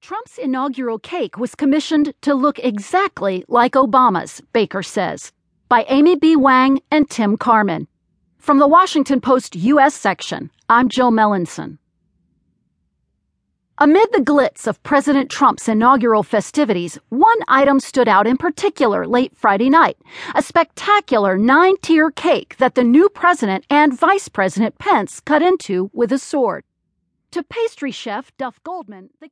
Trump's inaugural cake was commissioned to look exactly like Obama's, Baker says, by Amy B. Wang and Tim Carman, From the Washington Post U.S. section, I'm Jill Melancon. Amid the glitz of President Trump's inaugural festivities, one item stood out in particular late Friday night a spectacular nine tier cake that the new president and Vice President Pence cut into with a sword. To pastry chef Duff Goldman, the